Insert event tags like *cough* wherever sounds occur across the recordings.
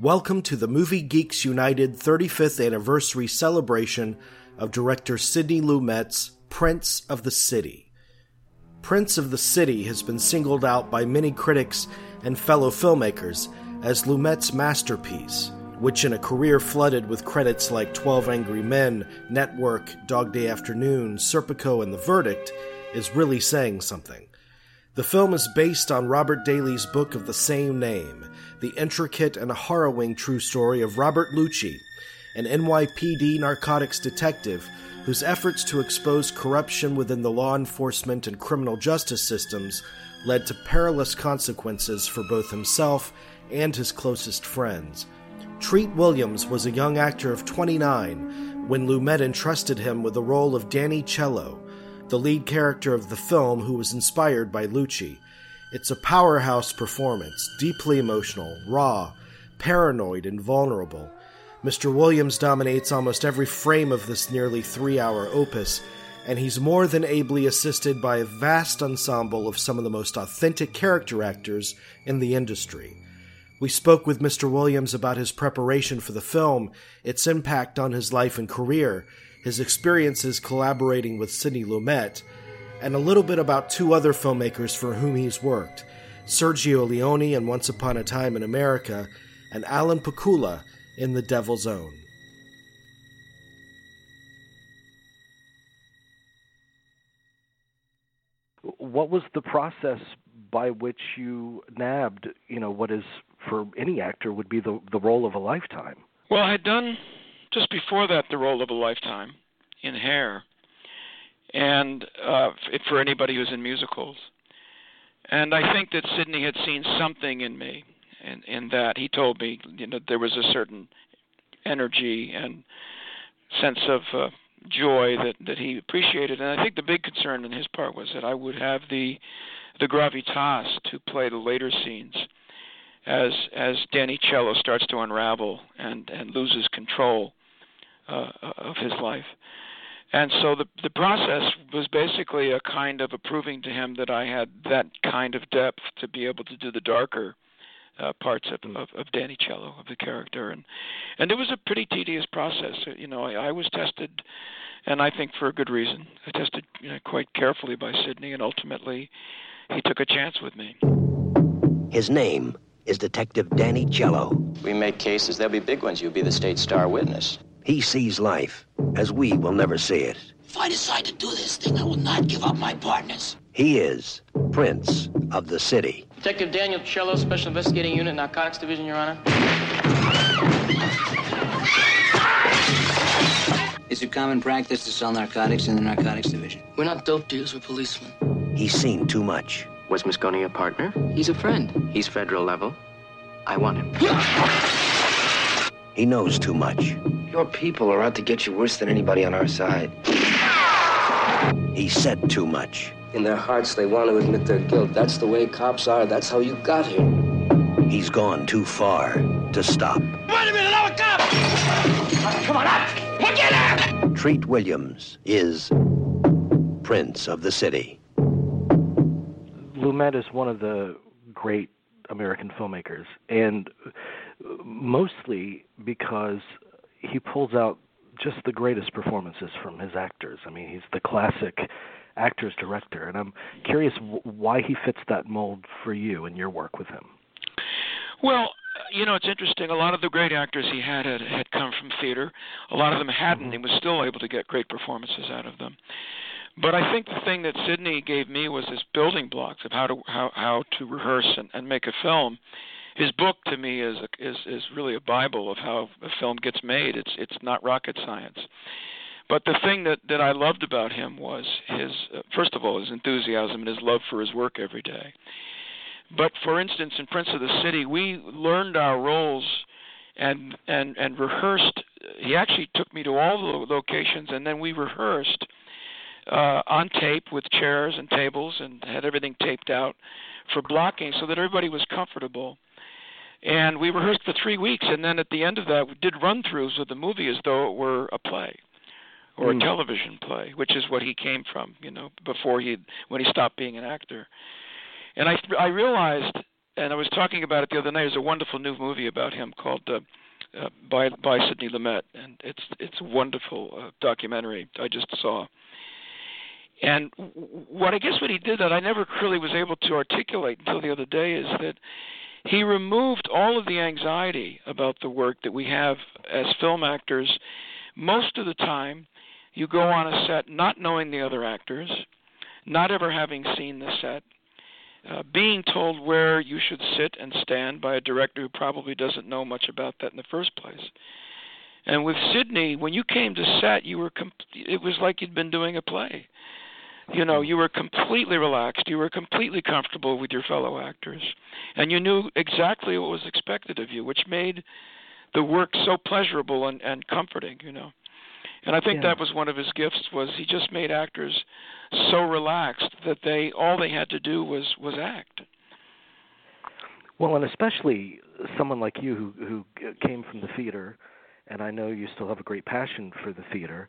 Welcome to the Movie Geeks United 35th anniversary celebration of director Sidney Lumet's Prince of the City. Prince of the City has been singled out by many critics and fellow filmmakers as Lumet's masterpiece, which in a career flooded with credits like 12 Angry Men, Network, Dog Day Afternoon, Serpico, and The Verdict, is really saying something. The film is based on Robert Daley's book of the same name the intricate and harrowing true story of Robert Leuci, an NYPD narcotics detective whose efforts to expose corruption within the law enforcement and criminal justice systems led to perilous consequences for both himself and his closest friends. Treat Williams was a young actor of 29 when Lumet entrusted him with the role of Danny Ciello, the lead character of the film who was inspired by Leuci. It's a powerhouse performance, deeply emotional, raw, paranoid, and vulnerable. Mr. Williams dominates almost every frame of this nearly three hour opus, and he's more than ably assisted by a vast ensemble of some of the most authentic character actors in the industry. We spoke with Mr. Williams about his preparation for the film, its impact on his life and career, his experiences collaborating with Sidney Lumet, and a little bit about two other filmmakers for whom he's worked Sergio Leone in Once Upon a Time in America, and Alan Pakula in The Devil's Own. What was the process by which you nabbed, you know, what is for any actor would be the the role of a lifetime? Well, I had done just before that the role of a lifetime in Hair, and uh, for anybody who's in musicals. And I think that Sidney had seen something in me, in, in that he told me, you know, there was a certain energy and sense of uh, joy that that he appreciated. And I think the big concern on his part was that I would have the the gravitas to play the later scenes as as Danny Ciello starts to unravel and and loses control uh, of his life. And so the the process was basically a kind of approving to him that I had that kind of depth to be able to do the darker uh, parts of, of of Danny Ciello of the character, and and it was a pretty tedious process. You know, I, I was tested, and I think for a good reason. I tested you know, quite carefully by Sidney, and ultimately, he took a chance with me. His name is Detective Danny Ciello. We make cases. There'll be big ones. You'll be the state star witness. He sees life as we will never see it. If I decide to do this thing, I will not give up my partners. He is Prince of the City. Detective Daniel Ciello, Special Investigating Unit, Narcotics Division, Your Honor. Is it common practice to sell narcotics in the Narcotics Division? We're not dope dealers, we're policemen. He's seen too much. Was Mascone a partner? He's a friend. He's federal level. I want him. *laughs* He knows too much. Your people are out to get you worse than anybody on our side. He said too much. In their hearts, they want to admit their guilt. That's the way cops are. That's how you got here. He's gone too far to stop. Wait a minute, I'm a cop! Uh, come on up! Look at Treat Williams is Prince of the City. Lumet is one of the great American filmmakers, and mostly because he pulls out just the greatest performances from his actors. I mean, he's the classic actor's director, and I'm curious why he fits that mold for you and your work with him. Well, you know, it's interesting. A lot of the great actors he had had, had come from theater. A lot of them hadn't. Mm-hmm. He was still able to get great performances out of them. But I think the thing that Sidney gave me was his building blocks of how to how how to rehearse and, and make a film his book to me is a, is is really a bible of how a film gets made. It's it's not rocket science. But the thing that that I loved about him was his uh, first of all his enthusiasm and his love for his work every day. But for instance, in Prince of the City, we learned our roles and and and rehearsed. He actually took me to all the locations, and then we rehearsed uh, on tape with chairs and tables, and had everything taped out for blocking, so that everybody was comfortable and we rehearsed for three weeks and then at the end of that we did run throughs of the movie as though it were a play or mm. a television play which is what he came from you know before he when he stopped being an actor and i i realized and I was talking about it the other night. There's a wonderful new movie about him called uh, uh, by by Sidney Lumet, and it's it's a wonderful uh, documentary I just saw. And what I guess what he did that I never really was able to articulate until the other day is that he removed all of the anxiety about the work that we have as film actors. Most of the time, you go on a set not knowing the other actors, not ever having seen the set, uh, being told where you should sit and stand by a director who probably doesn't know much about that in the first place. And with Sidney, when you came to set, you were com- it was like you'd been doing a play. You know, you were completely relaxed, you were completely comfortable with your fellow actors, and you knew exactly what was expected of you, which made the work so pleasurable and, and comforting. You know. And I think yeah. that was one of his gifts was he just made actors so relaxed that they all they had to do was was act. Well, and especially someone like you who who came from the theater, and I know you still have a great passion for the theater.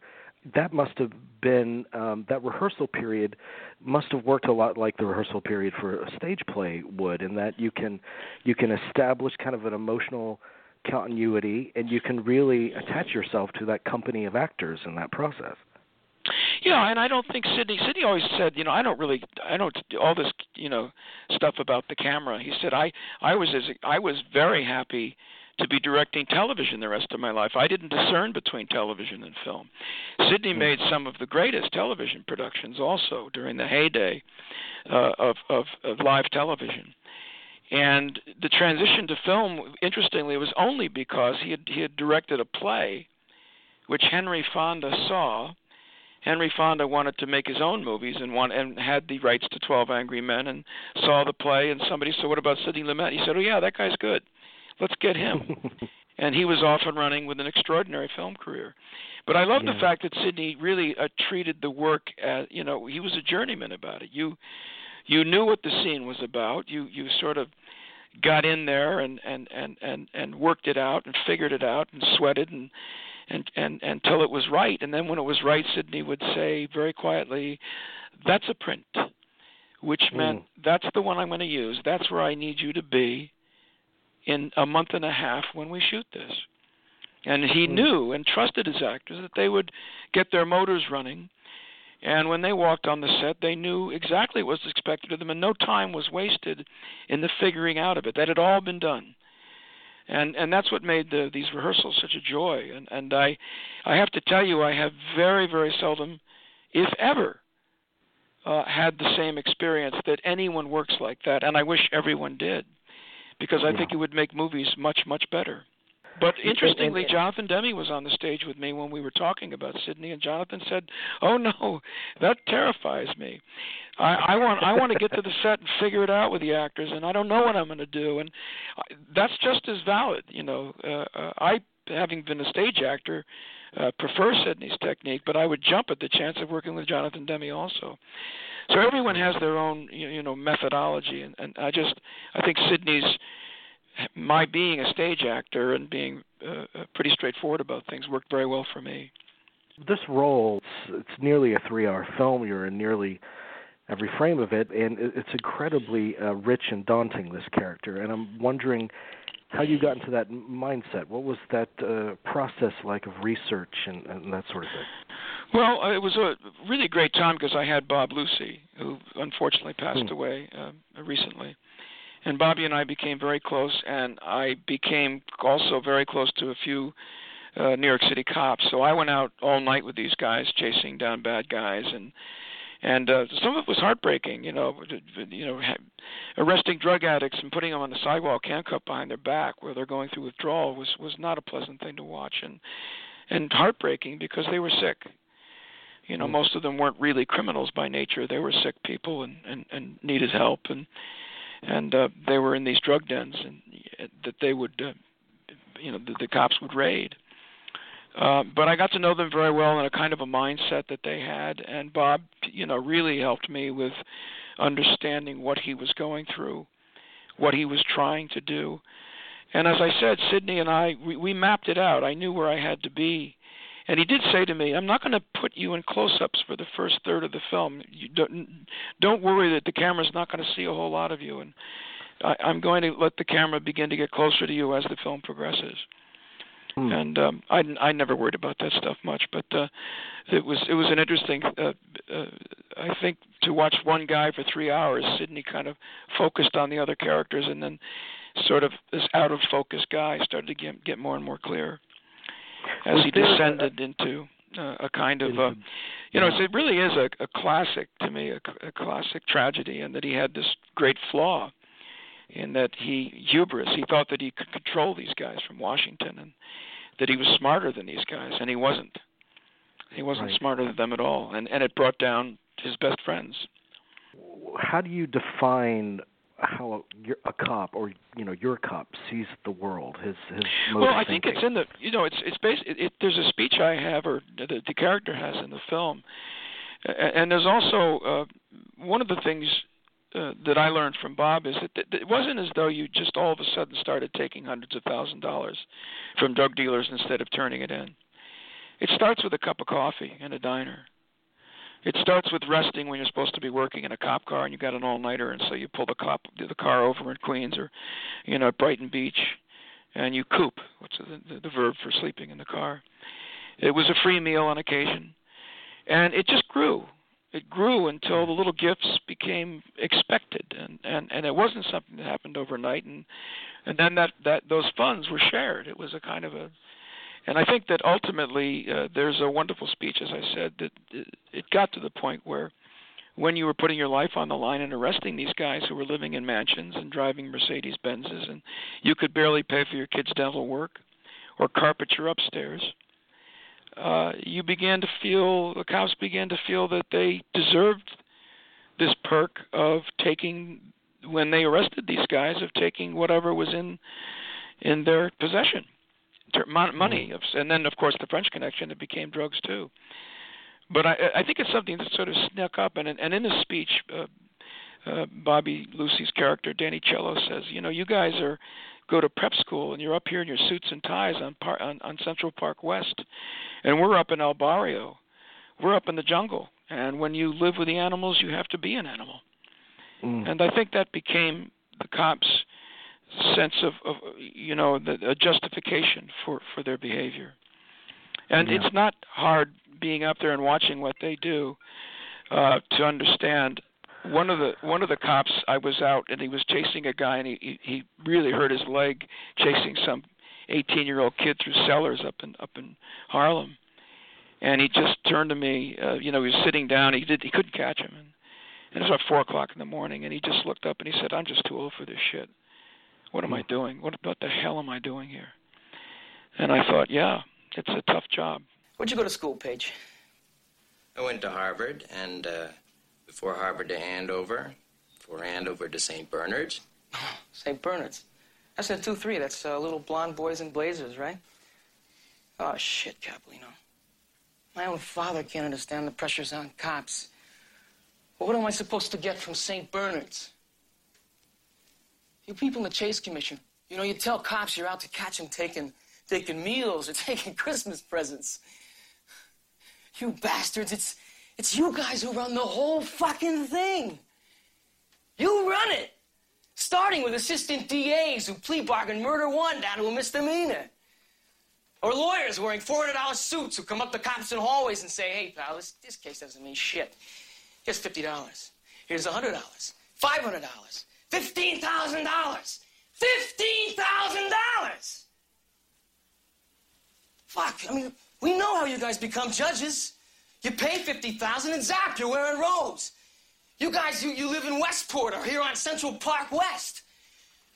That must have been um, that rehearsal period must have worked a lot like the rehearsal period for a stage play would, in that you can you can establish kind of an emotional continuity, and you can really attach yourself to that company of actors in that process. Yeah, and I don't think Sidney. Sidney always said, you know, I don't really, I don't all this, you know, stuff about the camera. He said, I, I was as, I was very happy to be directing television the rest of my life. I didn't discern between television and film. Sidney hmm. made some of the greatest television productions also during the heyday uh, of, of of live television. And the transition to film, interestingly, was only because he had he had directed a play, which Henry Fonda saw. Henry Fonda wanted to make his own movies and want and had the rights to Twelve Angry Men and saw the play and somebody said, "What about Sidney Lumet?" He said, "Oh yeah, that guy's good. Let's get him." *laughs* and he was off and running with an extraordinary film career. But I love yeah. the fact that Sidney really uh, treated the work as you know he was a journeyman about it. You you knew what the scene was about. You you sort of got in there and and and and and worked it out and figured it out and sweated and and and until it was right and then when it was right Sidney would say very quietly that's a print which meant mm. that's the one I'm going to use that's where I need you to be in a month and a half when we shoot this and he mm. knew and trusted his actors that they would get their motors running and when they walked on the set, they knew exactly what was expected of them, and no time was wasted in the figuring out of it. That had all been done, and and that's what made the, these rehearsals such a joy. And and I, I have to tell you, I have very very seldom, if ever, uh, had the same experience that anyone works like that, and I wish everyone did, because I yeah. think it would make movies much much better. But interestingly, Jonathan Demme was on the stage with me when we were talking about Sidney, and Jonathan said, "Oh no, that terrifies me. I, I want I want to get to the set and figure it out with the actors, and I don't know what I'm going to do." And that's just as valid, you know. Uh, uh, I, having been a stage actor, uh, prefer Sidney's technique, but I would jump at the chance of working with Jonathan Demme also. So everyone has their own, you know, methodology, and, and I just I think Sidney's my being a stage actor and being uh, uh, pretty straightforward about things worked very well for me. This role, it's, it's nearly a three-hour film. You're in nearly every frame of it, and it's incredibly uh, rich and daunting. This character, and I'm wondering how you got into that mindset. What was that uh, process like of research and, and that sort of thing? Well, uh, it was a really great time because I had Bob Leuci, who unfortunately passed hmm. away uh, recently and Bobby and I became very close, and I became also very close to a few uh, New York City cops. So I went out all night with these guys, chasing down bad guys, and and uh, some of it was heartbreaking. You know, you know, arresting drug addicts and putting them on the sidewalk, handcuffed behind their back, where they're going through withdrawal, was was not a pleasant thing to watch, and and heartbreaking because they were sick. You know, mm. most of them weren't really criminals by nature; they were sick people and and, and needed help and and uh, they were in these drug dens and uh, that they would uh, you know the, the cops would raid uh, Uh, but I got to know them very well and a kind of a mindset that they had and Bob you know really helped me with understanding what he was going through what he was trying to do and as I said Sidney and I we, we mapped it out I knew where I had to be and he did say to me, "I'm not going to put you in close-ups for the first third of the film. You don't don't worry that the camera's not going to see a whole lot of you." And I, I'm going to let the camera begin to get closer to you as the film progresses. Hmm. And um, I I never worried about that stuff much, but uh, it was it was an interesting. Uh, uh, I think to watch one guy for three hours, Sidney kind of focused on the other characters, and then sort of this out of focus guy started to get get more and more clear as Was he there a- descended into uh, a kind of uh, you know it really is a, a classic to me a, a classic tragedy and that he had this great flaw in that he hubris he thought that he could control these guys from Washington and that he was smarter than these guys and he wasn't he wasn't Right. smarter than them at all and and it brought down his best friends How do you define how a, a cop or you know your cop sees the world? His his well i think thinking? it's in the you know it's it's based it, it, there's a speech i have or the, the character has in the film A- and there's also uh one of the things uh, that I learned from Bob is that, that it wasn't as though you just all of a sudden started taking hundreds of thousand dollars from drug dealers instead of turning it in. It starts with a cup of coffee in a diner. It starts with resting when you're supposed to be working in a cop car and you got an all-nighter, and so you pull the cop the car over in Queens or, you know, Brighton Beach, and you coop, is the, the, the verb for sleeping in the car. It was a free meal on occasion, and it just grew it grew until the little gifts became expected and and and it wasn't something that happened overnight and and then that that those funds were shared. It was a kind of a and i think that ultimately uh, there's a wonderful speech as i said that it, it got to the point where when you were putting your life on the line and arresting these guys who were living in mansions and driving mercedes benzes and you could barely pay for your kids dental work or carpet your upstairs uh, you began to feel the cops began to feel that they deserved this perk of taking when they arrested these guys of taking whatever was in in their possession. Mon- money and then of course the French connection it became drugs too. But I I think it's something that sort of snuck up and and in his speech uh, uh, Bobby Leuci's character Danny Ciello says you know you guys are go to prep school and you're up here in your suits and ties on par- on, on Central Park West and we're up in El Barrio. We're up in the jungle, and when you live with the animals, you have to be an animal. Mm. And I think that became the cops' sense of, of you know, the, a justification for for their behavior. And Yeah. it's not hard being up there and watching what they do uh, to understand. One of the one of the cops, I was out and he was chasing a guy, and he he, he really hurt his leg chasing some 18 year old kid through cellars up in up in Harlem, and he just turned to me. Uh, you know, he was sitting down. He did. He couldn't catch him, and, and it was about four o'clock in the morning. And he just looked up and he said, "I'm just too old for this shit. What am I doing? What what the hell am I doing here?" And I thought, yeah, it's a tough job. Where'd you go to school, Paige? I went to Harvard, and uh, before Harvard to Andover, before Andover to St. Bernard's. *sighs* St. Bernard's. That's in 2 3. That's uh, little blonde boys in blazers, right? Oh, shit, Capolino. My own father can't understand the pressures on cops. What am I supposed to get from St. Bernard's? You people in the Chase Commission, you know, you tell cops you're out to catch them taking, taking meals or *laughs* taking Christmas presents. You bastards, it's, it's you guys who run the whole fucking thing. You run it. Starting with assistant DAs who plea bargain murder one down to a misdemeanor. Or lawyers wearing $400 suits who come up to cops in hallways and say, hey, pal, this, this case doesn't mean shit. Here's $50. Here's $100. $500. $15,000. $15,000! Fuck, I mean, we know how you guys become judges. You pay 50000 and zap, you're wearing robes. You guys, you, you live in Westport or here on Central Park West.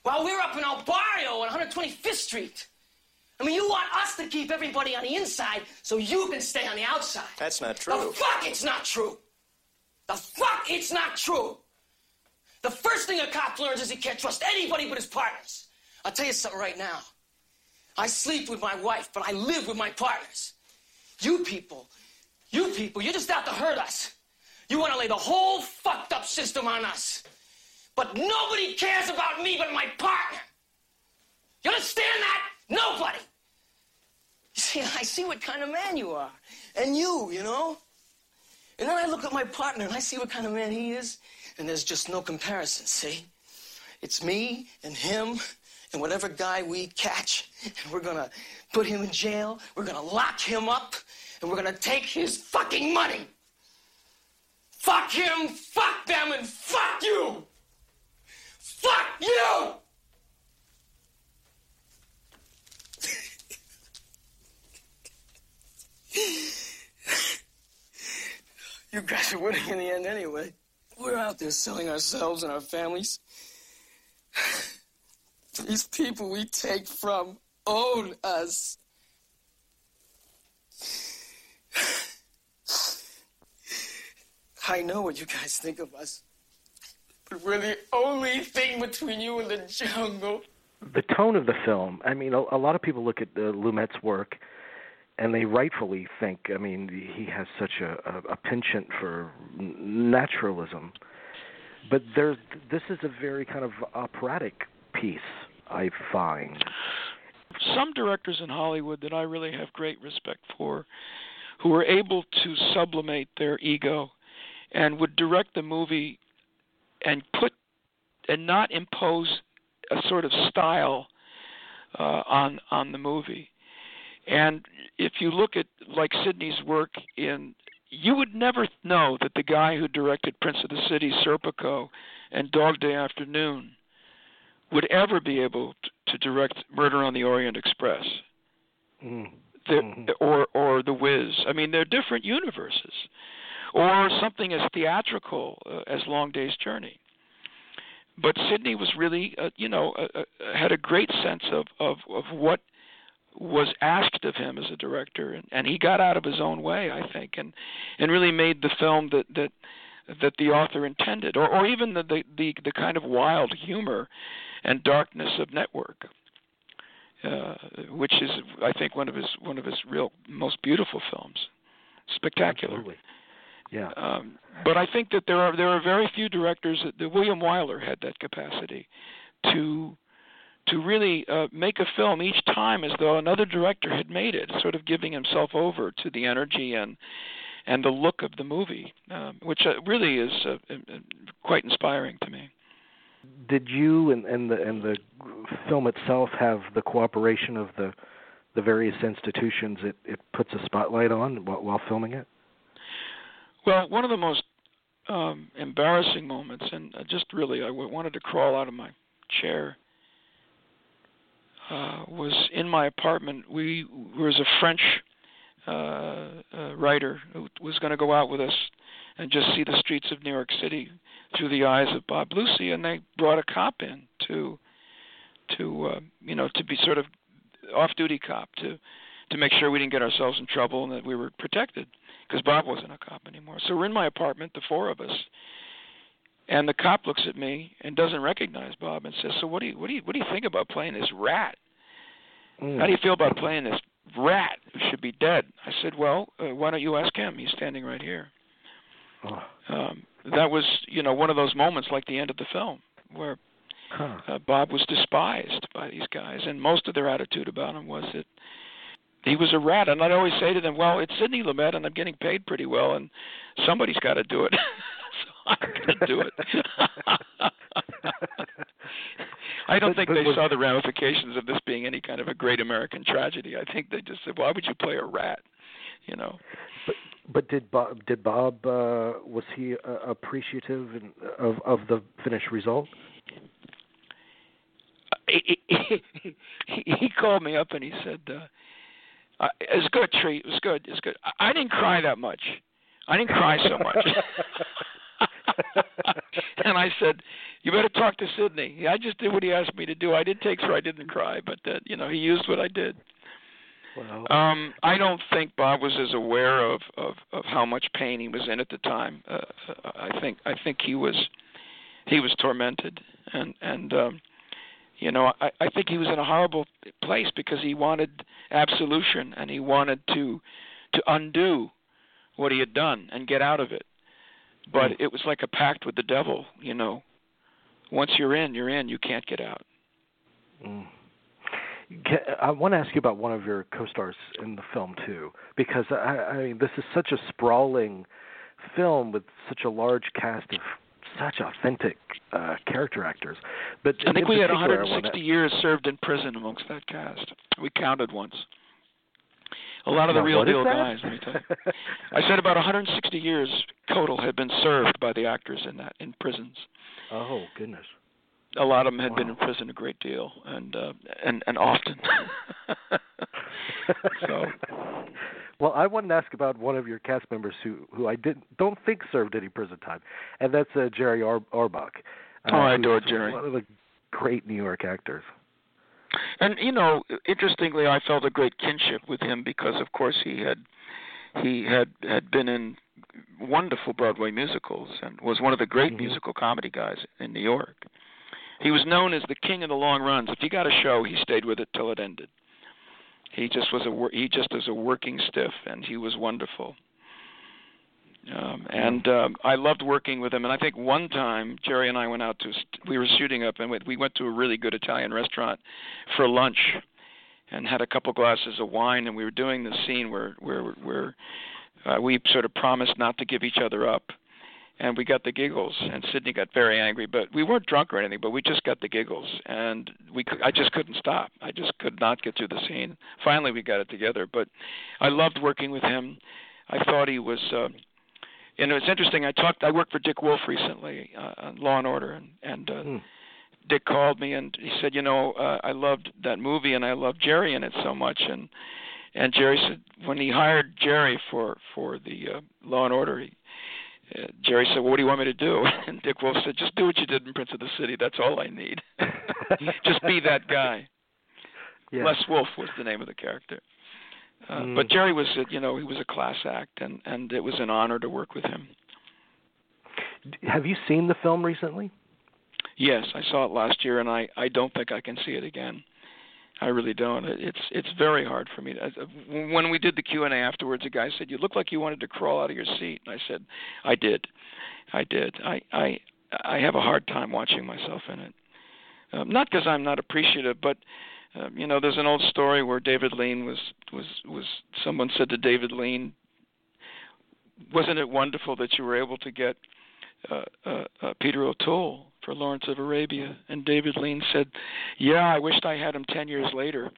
While we're up in El Barrio on 125th Street. I mean, you want us to keep everybody on the inside so you can stay on the outside. That's not true. The fuck it's not true. The fuck it's not true. The first thing a cop learns is he can't trust anybody but his partners. I'll tell you something right now. I sleep with my wife, but I live with my partners. You people, you people, you're just out to hurt us. You want to lay the whole fucked up system on us. But nobody cares about me but my partner. You understand that? Nobody. You *laughs* see, I see what kind of man you are. And you, you know? And then I look at my partner and I see what kind of man he is, and there's just no comparison, see? It's me and him and whatever guy we catch, and we're gonna put him in jail, we're gonna lock him up, and we're gonna take his fucking money. Fuck him, fuck them, and fuck you! Fuck you! you guys are winning in the end anyway. We're out there selling ourselves and our families. These people we take from own us. I know what you guys think of us, but we're the only thing between you and the jungle. The tone of the film, I mean, a, a lot of people look at uh, Lumet's work and they rightfully think, I mean, he has such a, a, a penchant for naturalism. But there's, this is a very kind of operatic piece, I find. Some directors in Hollywood that I really have great respect for, who are able to sublimate their ego and would direct the movie and put and not impose a sort of style uh, on on the movie. And if you look at like Sidney's work in you would never know that the guy who directed Prince of the City, Serpico, and Dog Day Afternoon would ever be able to, direct Murder on the Orient Express. Mm. Mm-hmm. Or or The Wiz. I mean, they're different universes or something as theatrical uh, as Long Day's Journey. But Sidney was really, uh, you know, uh, uh, had a great sense of, of of what was asked of him as a director, and, and he got out of his own way, I think, and and really made the film that that that the author intended, or or even the the the, the kind of wild humor and darkness of Network. Uh, which is, I think, one of his one of his real most beautiful films. Spectacular. Absolutely. Yeah. Um, but I think that there are there are very few directors that, William Wyler had that capacity to to really uh, make a film each time as though another director had made it, sort of giving himself over to the energy and and the look of the movie, um, which uh, really is uh, quite inspiring to me. Did you and, and the and the film itself have the cooperation of the the various institutions it, it puts a spotlight on while, while filming it? Well, one of the most um, embarrassing moments, and just really, I wanted to crawl out of my chair. Uh, was in my apartment. We there was a French uh, uh, writer who was going to go out with us and just see the streets of New York City through the eyes of Bob Leuci, and they brought a cop in to to uh, you know to be sort of off-duty cop to to make sure we didn't get ourselves in trouble and that we were protected because Bob wasn't a cop anymore. So we're in my apartment, the four of us, and the cop looks at me and doesn't recognize Bob and says, "So what do you what do you what do you think about playing this rat? Mm. How do you feel about playing this rat who should be dead?" I said, "Well, uh, why don't you ask him? He's standing right here." Oh. Um, that was you know one of those moments like the end of the film where huh. uh, Bob was despised by these guys, and most of their attitude about him was that he was a rat. And I'd always say to them, "Well, it's Sidney Lumet, and I'm getting paid pretty well, and somebody's got to do it, *laughs* so I'm going to do it." *laughs* I don't think they saw the ramifications of this being any kind of a great American tragedy. I think they just said, "Why would you play a rat?" You know. But but did Bob did Bob uh, was he uh, appreciative of of the finished result? he, *laughs* he, he called me up and he said, uh, uh, "It's good, treat. It was good. It was good." I, I didn't cry that much. I didn't cry so much. *laughs* and I said, "You better talk to Sidney. I just did what he asked me to do. I did take so I didn't cry, but that you know he used what I did." Well, Um, I don't think Bob was as aware of, of of how much pain he was in at the time. Uh, I think I think he was he was tormented, and and um, you know I, I think he was in a horrible place because he wanted absolution and he wanted to to undo what he had done and get out of it. But Mm. it was like a pact with the devil, you know. Once you're in, you're in. You can't get out. Mm. I want to ask you about one of your co-stars in the film too, because I, I mean this is such a sprawling film with such a large cast of such authentic uh, character actors. But I think we had 160 wanna... years served in prison amongst that cast. We counted once. A lot of the Now, real deal guys. Let me tell you. I said about 160 years total had been served by the actors in that in prisons. oh goodness. A lot of them had been in prison a great deal, and uh, and and often. *laughs* so well, I wanted to ask about one of your cast members who who I didn't don't think served any prison time, and that's uh, Jerry Ar- Orbach. Uh, Oh, I adore Jerry. One of the great New York actors. And you know, interestingly, I felt a great kinship with him because, of course, he had he had had been in wonderful Broadway musicals and was one of the great Mhm. musical comedy guys in New York. He was known as the king of the long runs. If he got a show, he stayed with it till it ended. He just was a he just was a working stiff, and he was wonderful. Um, and um, I loved working with him. And I think one time Jerry and I went out to we were shooting up, and we- we went to a really good Italian restaurant for lunch, and had a couple glasses of wine, and we were doing the scene where where where uh, we sort of promised not to give each other up. And we got the giggles, and Sidney got very angry. But we weren't drunk or anything, but we just got the giggles, and we I just couldn't stop. I just could not get through the scene. Finally, we got it together. But I loved working with him. I thought he was. Uh, you know, it's interesting. I talked. I worked for Dick Wolf recently uh, on Law and Order, and and uh, Hmm. Dick called me and he said, you know, uh, I loved that movie and I loved Jerry in it so much. And and Jerry said when he hired Jerry for for the uh, Law and Order, he, Jerry said, well, what do you want me to do? *laughs* And Dick Wolf said, just do what you did in Prince of the City. That's all I need. *laughs* just be that guy. Yeah. Les Wolf was the name of the character. Uh, Mm. But Jerry was, you know, he was a class act, and and it was an honor to work with him. Have you seen the film recently? Yes, I saw it last year, and I I don't think I can see it again. I really don't. It's it's very hard for me. When we did the Q and A afterwards, a guy said, "You look like you wanted to crawl out of your seat," and I said, "I did, I did. I I I have a hard time watching myself in it. Um, not because I'm not appreciative, but um, you know, there's an old story where David Lean was was was someone said to David Lean, "Wasn't it wonderful that you were able to get Uh, uh, uh, Peter O'Toole for Lawrence of Arabia?" And David Lean said, "Yeah, I wished I had him ten years later.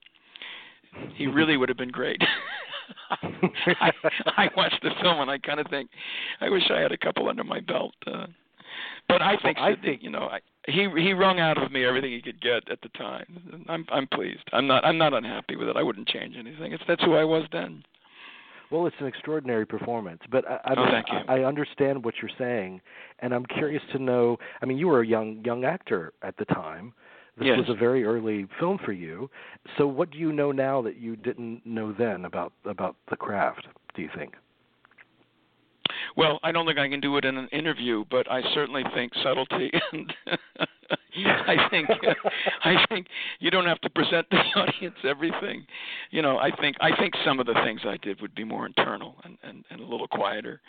He really would have been great." *laughs* I, I watched the film and I kind of think, I wish I had a couple under my belt. Uh, but I think, I Sidney, think- you know, I, he he wrung out of me everything he could get at the time. I'm I'm pleased. I'm not I'm not unhappy with it. I wouldn't change anything. It's that's who I was then. Well, it's an extraordinary performance, but I, I, Oh, mean. I, I understand what you're saying, and I'm curious to know. I mean, you were a young young actor at the time. This Yes. was a very early film for you. So, what do you know now that you didn't know then about about the craft? Do you think? Well, I don't think I can do it in an interview, but I certainly think subtlety *laughs* and *laughs* I think I think you don't have to present the *laughs* audience everything. You know, I think I think some of the things I did would be more internal and and, and a little quieter.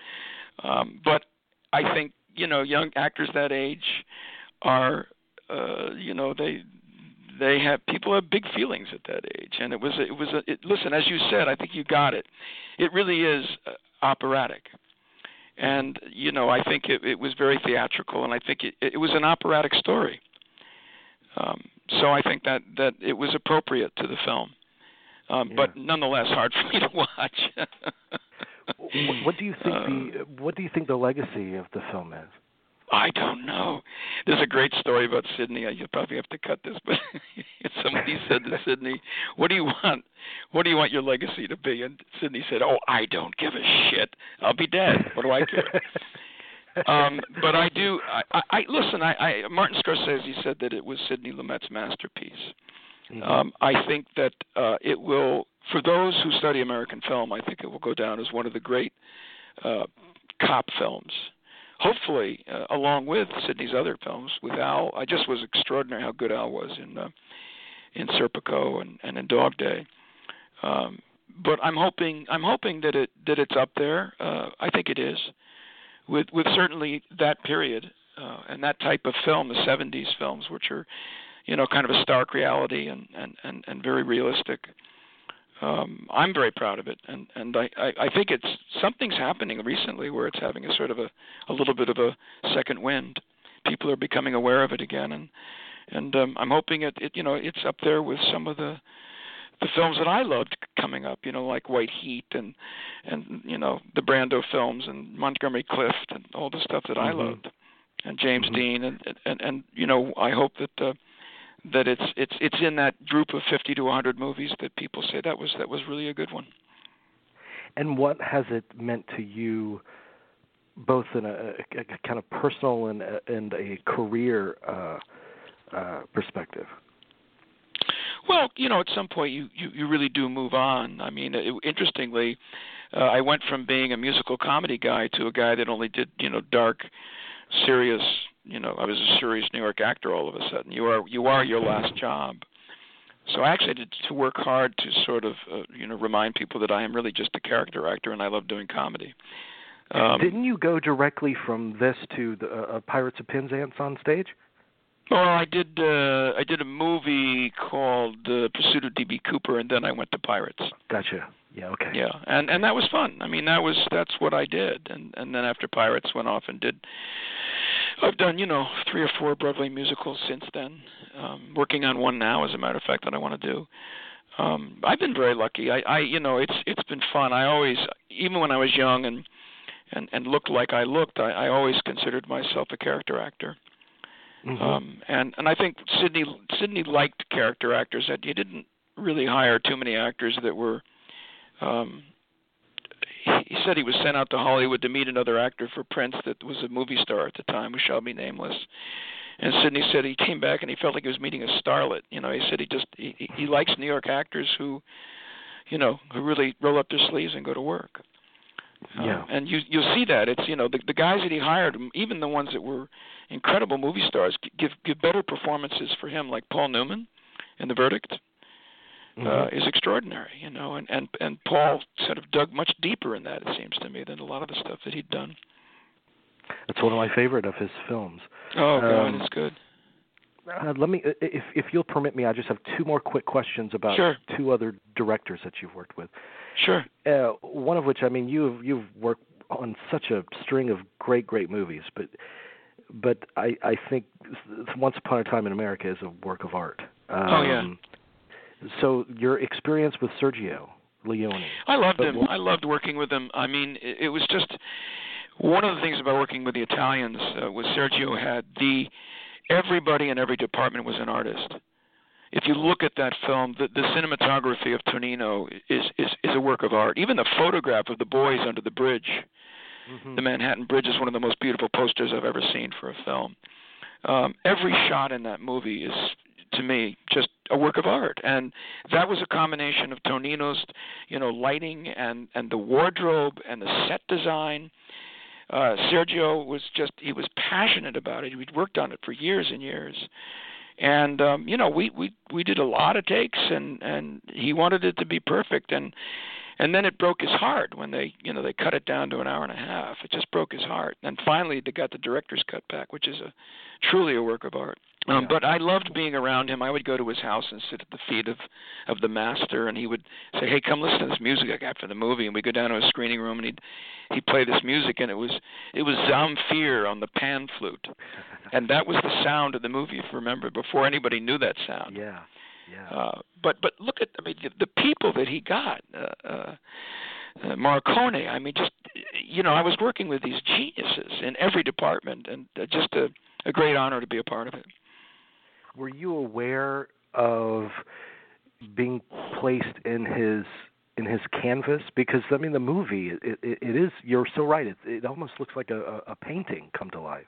Um, but I think you know young actors that age are uh, you know they they have people have big feelings at that age and it was it was a, it, listen as you said I think you got it. It really is uh, operatic and you know I think it, it was very theatrical, and I think it, it was an operatic story. Um, so I think that that it was appropriate to the film, um, Yeah. but nonetheless hard for me to watch. *laughs* what, do you think Uh, the what do you think the legacy of the film is? I don't know. There's a great story about Sidney. You'll probably have to cut this, but *laughs* somebody said to Sidney, "What do you want? What do you want your legacy to be?" And Sidney said, "Oh, I don't give a shit. I'll be dead. What do I care?" *laughs* um, but I do. I, I, I listen. I, I Martin Scorsese said that it was Sidney Lumet's masterpiece. Mhm. Um, I think that uh, it will, for those who study American film, I think it will go down as one of the great uh, cop films. Hopefully, uh, along with Sidney's other films, with Al, I just was extraordinary how good Al was in uh, in Serpico and, and in Dog Day. Um, but I'm hoping I'm hoping that it that it's up there. Uh, I think it is, with with certainly that period uh, and that type of film, the '70s films, which are you know, kind of a stark reality and and and, and very realistic. Um, I'm very proud of it, and and I, I I think it's something's happening recently where it's having a sort of a a little bit of a second wind. people are becoming aware of it again, and and um, I'm hoping it, it you know it's up there with some of the the films that I loved coming up, you know, like White Heat and and you know the Brando films and Montgomery Clift and all the stuff that mm-hmm. I loved, and James mm-hmm. Dean and, and and you know I hope that uh, that it's it's it's in that group of 50 to 100 movies that people say that was that was really a good one. And what has it meant to you, both in a, a, a kind of personal and a, and a career uh, uh, perspective? Well, you know, at some point you you, you really do move on. I mean, it, interestingly, uh, I went from being a musical comedy guy to a guy that only did you know dark, serious. You know, I was a serious New York actor all of a sudden. You are you are your last job. So I actually had to work hard to sort of uh, you know remind people that I am really just a character actor and I love doing comedy. Um, Didn't you go directly from this to the uh, Pirates of Penzance on stage? Well, I did. Uh, I did a movie called uh, Pursuit of D.B. Cooper, and then I went to Pirates. Gotcha. Yeah. Okay. Yeah, and and that was fun. I mean, that was that's what I did, and and then after Pirates, went off and did. I've done you know three or four Broadway musicals since then. Um, working on one now, as a matter of fact, that I want to do. Um, I've been very lucky. I, I you know it's it's been fun. I always even when I was young and and and looked like I looked, I, I always considered myself a character actor. Mm-hmm. Um, and and I think Sidney Sidney liked character actors. That he didn't really hire too many actors that were. Um, he said he was sent out to Hollywood to meet another actor for Prince that was a movie star at the time, who shall be nameless. And Sidney said he came back and he felt like he was meeting a starlet. You know, he said he just he, he likes New York actors who, you know, who really roll up their sleeves and go to work. Yeah. Um, and you you'll see that it's you know the the guys that he hired, even the ones that were incredible movie stars, give give better performances for him, like Paul Newman in The Verdict. Mm-hmm. Uh, is extraordinary, you know, and and and Paul sort of dug much deeper in that. It seems to me than a lot of the stuff that he'd done. That's one of my favorite of his films. Oh God, Um, it's good. Uh, let me, if if you'll permit me, I just have two more quick questions about Sure. two other directors that you've worked with. Sure. Uh, one of which, I mean, you've you've worked on such a string of great, great movies, but but I I think Once Upon a Time in America is a work of art. Um, Oh, yeah. So your experience with Sergio Leone. I loved him. I loved working with him. I mean, it, it was just one of the things about working with the Italians uh, was Sergio had the everybody in every department was an artist. If you look at that film, the, the cinematography of Tonino is, is is a work of art. Even the photograph of the boys under the bridge, Mhm. the Manhattan Bridge, is one of the most beautiful posters I've ever seen for a film. Um, every shot in that movie is, to me, just a work of art, and that was a combination of Tonino's, you know, lighting and and the wardrobe and the set design. Uh, Sergio was just he was passionate about it. We'd worked on it for years and years, and um, you know we we we did a lot of takes, and and he wanted it to be perfect, and and then it broke his heart when they you know they cut it down to an hour and a half. It just broke his heart, and finally they got the director's cut back, which is a truly a work of art. Um, Yeah. But I loved being around him. I would go to his house and sit at the feet of of the master, and he would say, "Hey, come listen to this music I got for the movie." And we go down to his screening room, and he'd he'd play this music, and it was it was Zamfir on the pan flute, and that was the sound of the movie. If you remember, before anybody knew that sound. Yeah. Yeah. Uh, but but look at I mean the, the people that he got. Uh, uh, uh, Morricone. I mean, just you know, I was working with these geniuses in every department, and uh, just a, a great honor to be a part of it. Were you aware of being placed in his in his canvas? Because I mean, the movie it, it, it is. You're so right. It, it almost looks like a, a painting come to life.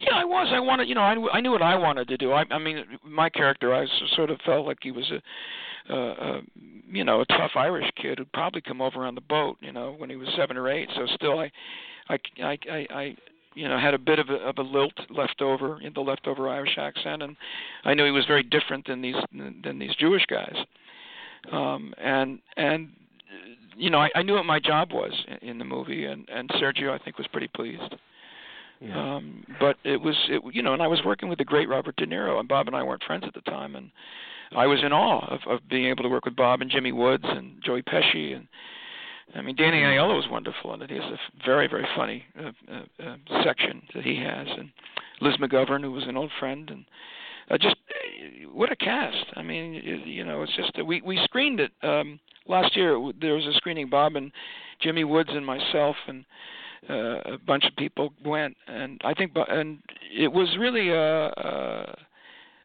Yeah, I was. I wanted, you know, I, I knew what I wanted to do. I, I mean, my character, I sort of felt like he was a, uh, uh, you know, a tough Irish kid who'd probably come over on the boat, you know, when he was seven or eight. So still, I, I, I, I, I you know, had a bit of a, of a lilt left over in the leftover Irish accent, and I knew he was very different than these than these Jewish guys. Um, and and you know, I, I knew what my job was in the movie, and and Sergio, I think, was pretty pleased. Um, but it was, it, you know, and I was working with the great Robert De Niro, and Bob and I weren't friends at the time, and I was in awe of, of being able to work with Bob and Jimmy Woods and Joey Pesci, and I mean, Danny Aiello was wonderful it. He has a very, very funny uh, uh, uh, section that he has, and Liz McGovern, who was an old friend, and uh, just uh, what a cast. I mean, you know, it's just that we we screened it um, last year. There was a screening. Bob and Jimmy Woods and myself and uh, a bunch of people went, and I think, and it was really a, a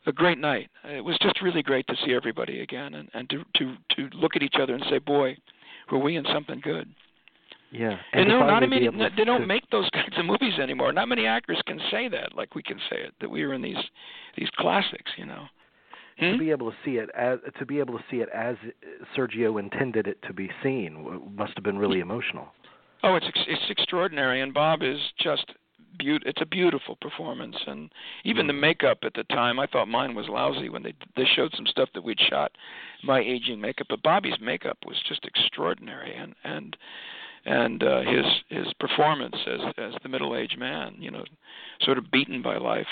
a great night. It was just really great to see everybody again, and and to to to look at each other and say, "Boy, were we in something good." Yeah, and, and no, not many. To, they don't make those *laughs* kinds of movies anymore. Not many actors can say that, like we can say it, that we were in these these classics. You know. Hmm? To be able to see it as to be able to see it as Sergio intended it to be seen must have been really emotional. Oh, it's it's extraordinary, and Bob is just be- It's a beautiful performance, and even the Mm. makeup at the time, I thought mine was lousy when they they showed some stuff that we'd shot my aging makeup, but Bobby's makeup was just extraordinary, and and and uh, his his performance as as the middle aged man, you know, sort of beaten by life.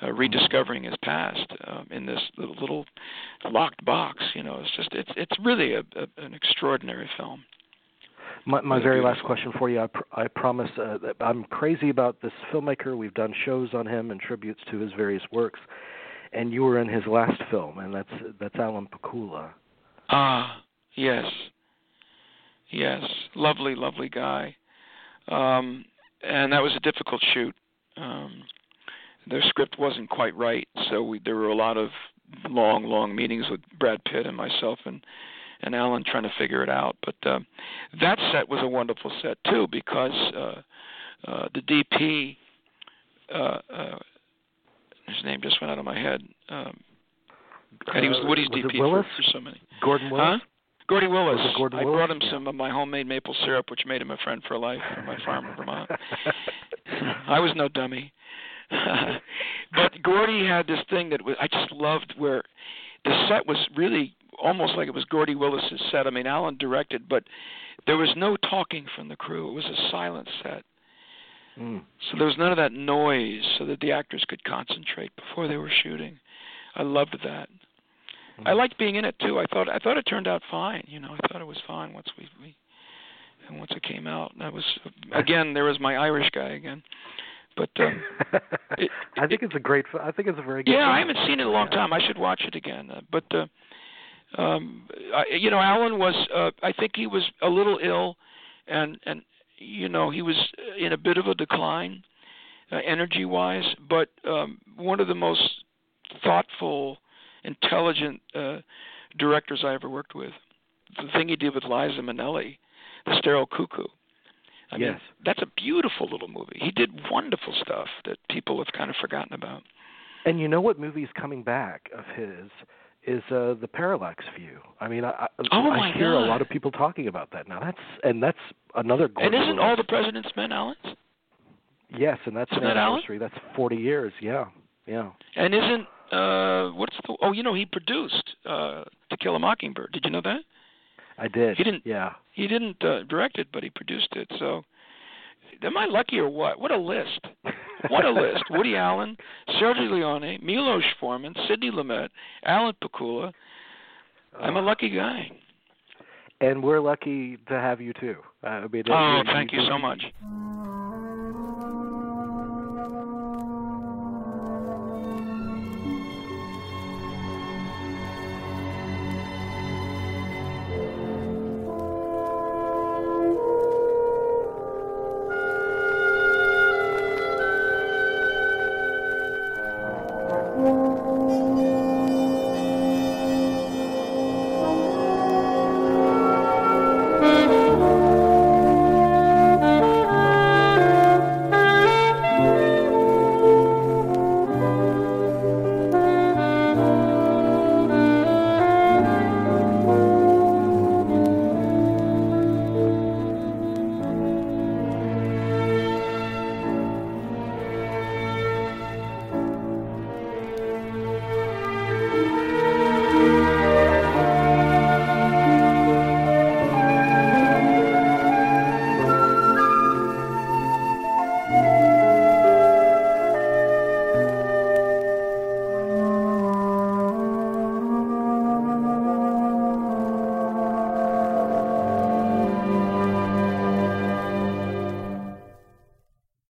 Uh, rediscovering his past um, in this little, little locked box, you know, it's just it's it's really a, a, an extraordinary film. My, my very last question for you. I, pr- I promise uh, I'm crazy about this filmmaker. We've done shows on him and tributes to his various works, and you were in his last film, and that's that's Alan Pakula. Ah, yes, yes, lovely, lovely guy. Um, and that was a difficult shoot. Um, the script wasn't quite right, so we, there were a lot of long, long meetings with Brad Pitt and myself and and Alan trying to figure it out. But uh, that set was a wonderful set too because uh, uh, the DP, uh, uh, his name just went out of my head. Um, and he was Uh, Woody's was DP Willis? For, for so many. Gordon Willis. Huh? Gordy Willis. Gordon I Willis? brought him some of my homemade maple syrup, which made him a friend for life on my farm in Vermont. *laughs* I was no dummy. *laughs* but Gordy had this thing that was, I just loved where the set was really almost like it was Gordy Willis's set. I mean, Alan directed, but there was no talking from the crew. It was a silent set. Mm. So there was none of that noise so that the actors could concentrate before they were shooting. I loved that. I liked being in it too. I thought I thought it turned out fine. You know, I thought it was fine once we, we and once it came out. That was again there was my Irish guy again. But um, *laughs* it, I think it's a great. I think it's a very good. yeah, film. I haven't seen it in a long time. I should watch it again. Uh, but uh, um, I, you know, Alan was. Uh, I think he was a little ill, and and you know he was in a bit of a decline, uh, energy wise. But um, one of the most thoughtful, intelligent uh, directors I ever worked with. The thing he did with Liza Minnelli, The Sterile Cuckoo. I mean, that's a beautiful little movie. He did wonderful stuff that people have kind of forgotten about. And you know what movie is coming back of his is uh the Parallax View. I mean, I I, Oh, I hear God. a lot of people talking about that now. That's and that's another. And isn't all the President's Men Alan's? Yes, and that's Isn't an that Alan? anniversary. That's 40 years. Yeah, yeah. And isn't uh what's the oh you know he produced uh To Kill a Mockingbird. Did you know that? I did. He didn't- Yeah. He didn't uh, direct it, but he produced it. So am I lucky or what? What a list. *laughs* What a list. Woody Allen, Sergio Leone, Milos Forman, Sidney Lumet, Alan Pakula. I'm a lucky guy. And we're lucky to have you too. Uh, I mean, Oh, you- thank you so much.